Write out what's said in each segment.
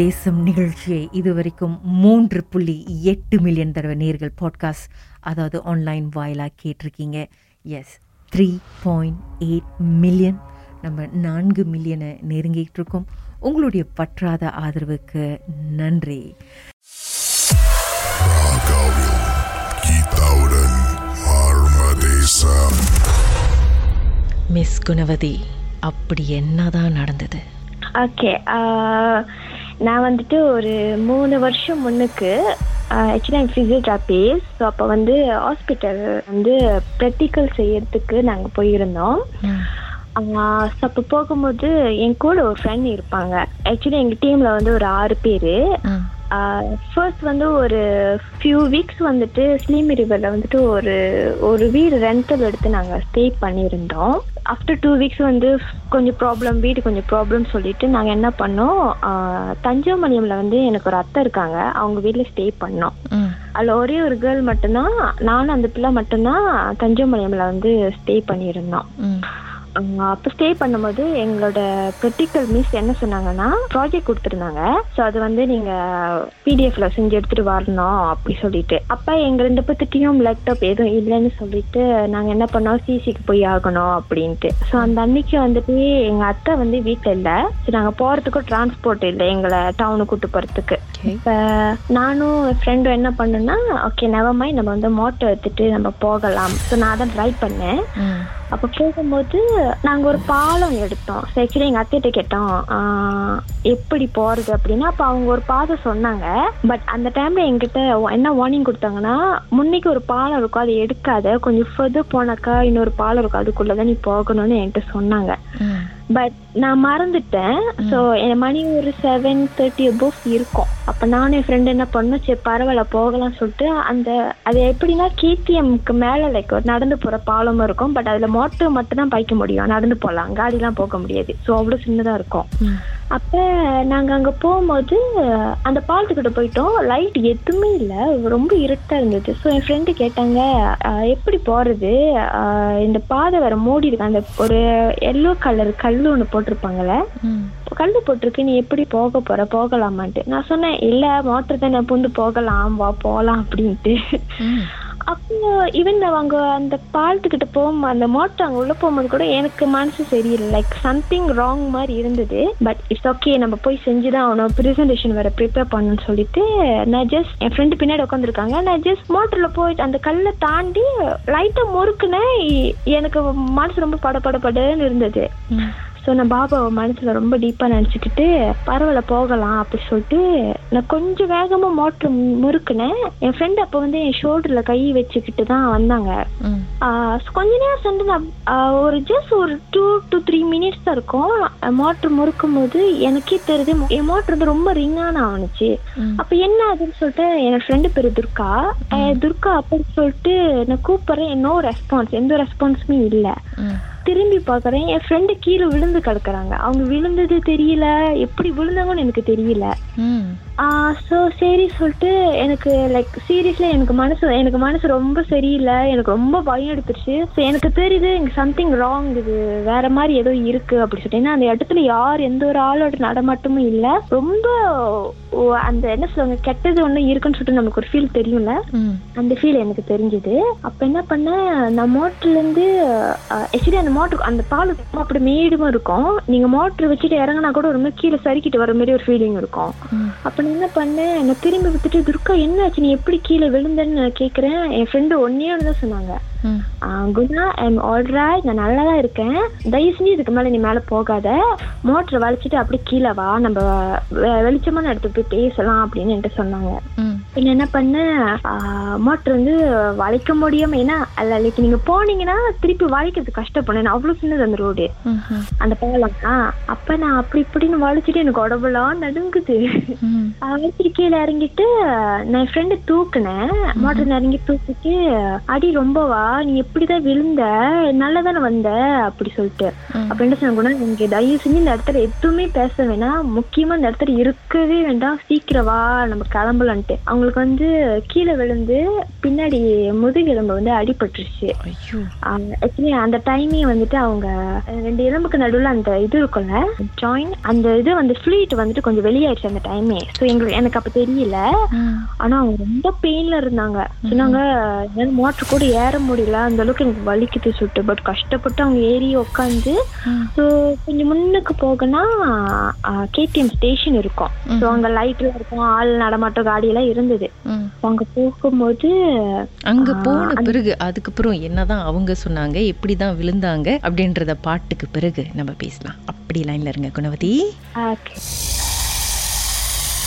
தேசம் நிகழ்ச்சியை இதுவரைக்கும் மூன்று புள்ளி எட்டு மில்லியன் தடவை நேர்கள் பாட்காஸ்ட் அதாவது ஆன்லைன் வாயிலாக கேட்டிருக்கீங்க. Yes three point eight million நம்ம நான்கு மில்லியனை நெருங்கிட்டு இருக்கோம் உங்களுடைய பற்றாத ஆதரவுக்கு நன்றி. மிஸ் குணவதி அப்படி என்னதான் நடந்தது? ஓகே நான் வந்துட்டு ஒரு மூணு வருஷம் முன்னுக்கு ஆக்சுவலி என் ஃபிசியோதெரபிஸ் ஸோ அப்போ வந்து ஹாஸ்பிட்டல் வந்து ப்ராக்டிக்கல் செய்யறதுக்கு நாங்கள் போயிருந்தோம். ஸோ அப்போ போகும்போது என் கூட ஒரு ஃப்ரெண்ட் இருப்பாங்க. ஆக்சுவலி எங்கள் டீமில் வந்து ஒரு ஆறு பேர். ஃபர்ஸ்ட் வந்து ஒரு ஃபியூ வீக்ஸ் வந்துட்டு ஸ்லீமி ரிவரில் வந்துட்டு ஒரு ஒரு வீடு ரெண்டல் எடுத்து நாங்கள் ஸ்டே பண்ணியிருந்தோம். ஆஃப்டர் டூ வீக்ஸ் வந்து கொஞ்சம் ப்ராப்ளம் வீடு கொஞ்சம் ப்ராப்ளம் சொல்லிட்டு நாங்கள் என்ன பண்ணோம் தஞ்சாமணியமில் வந்து எனக்கு ஒரு அத்தை இருக்காங்க. அவங்க வீட்டில் ஸ்டே பண்ணோம். அதில் ஒரே ஒரு கேர்ள் மட்டும்தான் நானும் அந்த பிள்ளை மட்டும்தான் தஞ்சாமணியமில் வந்து ஸ்டே பண்ணியிருந்தோம். அப்போ ஸ்டே பண்ணும்போது எங்களோட ப்ராக்டிக்கல் மிஸ் என்ன சொன்னாங்கன்னா ப்ராஜெக்ட் கொடுத்துருந்தாங்க. ஸோ அது வந்து நீங்கள் பிடிஎஃப்ல செஞ்சு எடுத்துட்டு வரணும் அப்படி சொல்லிட்டு. அப்போ எங்கள் ரெண்டு பேர்த்திட்டையும் லேப்டாப் எதுவும் இல்லைன்னு சொல்லிட்டு நாங்கள் என்ன பண்ணோம்? சிசிக்கு போய் ஆகணும் அப்படின்ட்டு. ஸோ அந்த அன்னைக்கு வந்துட்டு எங்கள் அத்தை வந்து வீட்டில் இல்லை. ஸோ நாங்கள் போகிறதுக்கும் டிரான்ஸ்போர்ட் இல்லை எங்களை டவுனுக்கு கூட்டு போகிறதுக்கு இப்போ நானும் என் ஃப்ரெண்டும் என்ன பண்ணேன்னா ஓகே நெவமாய் நம்ம வந்து மோட்டோ எடுத்துட்டு நம்ம போகலாம். ஸோ நான் தான் ட்ரை பண்ணேன். அப்போ போகும்போது நாங்கள் ஒரு பாலம் எடுத்தோம். ஆக்சுவலி எங்கள் அத்தைகிட்ட கேட்டோம் எப்படி போகிறது அப்படின்னா. அப்போ அவங்க ஒரு பாதை சொன்னாங்க. பட் அந்த டைமில் எங்கிட்ட என்ன வார்னிங் கொடுத்தாங்கன்னா முன்னைக்கு ஒரு பாலம் இருக்கும். அதை எடுக்காத. கொஞ்சம் ஃபர்தர் போனாக்கா இன்னொரு பாலம் இருக்கும். அதுக்குள்ளே தான் நீ போகணும்னு என்கிட்ட சொன்னாங்க. பட் நான் மறந்துட்டேன். ஸோ என் மணி ஒரு செவன் தேர்ட்டி அபோவ் இருக்கும். அப்போ நானும் என் ஃப்ரெண்டு என்ன பண்ணோம்? சரி பரவாயில்ல போகலாம்னு சொல்லிட்டு அந்த அது எப்படின்னா கேடிஎம்க்கு மேலே லைக் ஒரு நடந்து போகிற பாலமும் இருக்கும். பட் அதில் மோட்டர் மட்டும் தான் பாய்க்க முடியும். நடந்து போகலாம். காடிலாம் போக முடியாது. ஸோ அவ்வளோ சின்னதாக இருக்கும். அப்போ நாங்கள் அங்கே போகும்போது அந்த பாலத்துக்கிட்ட போயிட்டோம். லைட் எதுவுமே இல்லை. ரொம்ப இருட்டாக இருந்தது. ஸோ என் ஃப்ரெண்டு கேட்டாங்க "அஹ், எப்படி போகிறது இந்த பாதை வேற மூடி இருக்கு. அந்த ஒரு எல்லோ கலர் கல் ஒன்று போட்டிருப்பாங்கல்ல. கல் போட்டிருக்கு. நீ எப்படி போக போற? போகலாமான்ட்டு. நான் சொன்னேன் இல்ல மோட்டர் தானே. பூந்து போகலாம். வா போகலாம் அப்படின்ட்டு. அப்போ ஈவன் அவங்க அந்த பாலத்துக்கிட்ட போகும் அந்த மோட்டர் அங்கே உள்ள போகும்போது கூட எனக்கு மனசு சரியில்லை. லைக் சம்திங் ராங் மாதிரி இருந்தது. பட் இட்ஸ் ஓகே நம்ம போய் செஞ்சுதான் ஆகணும். ப்ரெசன்டேஷன் வேற ப்ரிப்பேர் பண்ணணும்னு சொல்லிட்டு நான் ஜஸ்ட் என் ஃப்ரெண்டு பின்னாடி உட்காந்துருக்காங்க நான் ஜஸ்ட் மோட்டர்ல போயிட்டு அந்த கல்லை தாண்டி லைட்டா முறுக்குனேன். எனக்கு மனசு ரொம்ப படப்படப்படன்னு இருந்தது. ஸோ நான் பாபாவை மனசுல ரொம்ப டீப்பா நினச்சிக்கிட்டு பரவாயில்ல போகலாம் அப்படி சொல்லிட்டு நான் கொஞ்சம் வேகமா மோட்டர் முறுக்குனேன். என் ஃப்ரெண்ட் அப்போ வந்து என் ஷோல்டர்ல கை வச்சுக்கிட்டு தான் வந்தாங்க. கொஞ்ச நேரம் சென்று நான் ஒரு ஜஸ்ட் ஒரு டூ டு த்ரீ மினிட்ஸ் தான் இருக்கும். மோட்டர் முறுக்கும் போது எனக்கே தெரியுது என் மோட்டர் வந்து ரொம்ப ரிங்கான ஆனிச்சு அப்ப என்ன ஆகுதுன்னு சொல்லிட்டு என் ஃப்ரெண்டு பேரு துர்கா. துர்கா அப்படின்னு சொல்லிட்டு நான் கூப்பிடுறேன். நோ ரெஸ்பான்ஸ் எந்த ரெஸ்பான்ஸுமே இல்லை. திரும்பி பார்க்கறேன். என் ஃப்ரெண்டு கீழே விழுந்து கிடக்குறாங்க. அவங்க விழுந்தது தெரியல. எப்படி விழுந்தாங்கன்னு எனக்கு தெரியல. ஸோ சரி சொல்லிட்டு எனக்கு லைக் சீரியஸ்லி எனக்கு மனசு எனக்கு மனசு ரொம்ப சரியில்லை. எனக்கு ரொம்ப பயம் எடுத்துருச்சு. ஸோ எனக்கு தெரியுது இங்கே சம்திங் ராங் இது. வேற மாதிரி ஏதோ இருக்கு அப்படி சொல்லிட்டு. அந்த இடத்துல யார் எந்த ஒரு ஆளோட நடமாட்டமும் இல்லை. ரொம்ப அந்த என்ன சொல்லுவாங்க கெட்டது ஒன்று இருக்குன்னு சொல்லிட்டு நமக்கு ஒரு ஃபீல் தெரியும்ல. அந்த ஃபீல் எனக்கு தெரிஞ்சது. அப்போ என்ன பண்ணேன் நான் மோட்டர்லேருந்து ஆக்சுவலி அந்த மோட்டர் அந்த பால் அப்படி மேடுமா இருக்கும். நீங்கள் மோட்டர் வச்சுட்டு இறங்கினா கூட ஒரு மாதிரி கீழே சறுக்கிட்டு வர மாதிரி ஒரு ஃபீலிங் இருக்கும். அப்போ என்ன பண்ணேன் நான் திரும்பி விட்டுட்டு துர்கா என்ன ஆச்சு நீ எப்படி கீழே விழுந்தேன்னு நான் கேட்குறேன் என் ஃப்ரெண்டு ஒன்னே ஒன்று தான் சொன்னாங்க. குணா ஐம் ஆல்ரைட் நான் நல்லா தான் இருக்கேன். தயவு செஞ்சு இதுக்கு மேலே நீ மேலே போகாத. மோட்டரை வலிச்சிட்டு அப்படியே கீழே வா. நம்ம வெளிச்சமான இடத்துக்கு போய் பேசலாம் அப்படின்னு என்கிட்ட சொன்னாங்க. பின்ன என்ன பண்ணேன் மோட்டர் வந்து வளைக்க முடியாம ஏன்னா அல்ல லைக் நீங்க போனீங்கன்னா திருப்பி வளைக்கிறது கஷ்டப்படும். அவ்வளவு சின்னது அந்த ரோடு அந்த பாலம். ஆ அப்ப நான் அப்படி இப்படின்னு வளைச்சிட்டு எனக்கு உடம்புலாம் நடுங்குது. வளைச்சிட்டு கீழே இறங்கிட்டு நான் என் ஃப்ரெண்டு தூக்குனேன். மோட்டர் இறங்கி தூக்கிட்டு அடி ரொம்பவா நீ எப்படிதான் விழுந்த? நல்லா தானே வந்த? அப்படி சொல்லிட்டு. அப்படின்னு சொன்ன கூட இங்க தயவு செஞ்சு இந்த இடத்துல எதுவுமே பேச வேணாம். முக்கியமா இந்த இடத்துல இருக்கவே வேண்டாம். சீக்கிரம் வா நம்ம கிளம்பலான்ட்டு. அவங்க அவங்களுக்கு வந்து கீழே விழுந்து பின்னாடி முதுகெலும்பு வந்து அடிபட்டுருச்சு. ஆக்சுவலி அந்த டைமே வந்துட்டு அவங்க ரெண்டு எலும்புக்கு நடுவில் அந்த இது இருக்கும்ல ஜாயின் அந்த இது வந்து ஃப்ளூயிட் வந்துட்டு கொஞ்சம் வெளியாயிடுச்சு அந்த டைமே ஸோ எங்களுக்கு எனக்கு அப்போ தெரியல. ஆனா அவங்க ரொம்ப பெயின்ல இருந்தாங்க. சொன்னாங்க என்னால மோட்டர் கூட ஏற முடியல. அந்த அளவுக்கு எனக்கு வலிக்குது சுட்டு பட் கஷ்டப்பட்டு அவங்க ஏறி உட்காந்து ஸோ கொஞ்சம் முன்னுக்கு போகனா கேடிஎம் ஸ்டேஷன் இருக்கும். ஸோ அங்க லைட்ல இருக்கும் ஆள் நடமாட்டம் காடியெல்லாம் இருந்தது. அங்க போகும்போது அங்க போன பிறகு அதுக்கப்புறம் என்னதான் அவங்க சொன்னாங்க எப்படிதான் விழுந்தாங்க அப்படின்றத பாட்டுக்கு பிறகு நம்ம பேசலாம். அப்படி லைன்ல இருங்க குணவதி.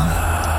Ah.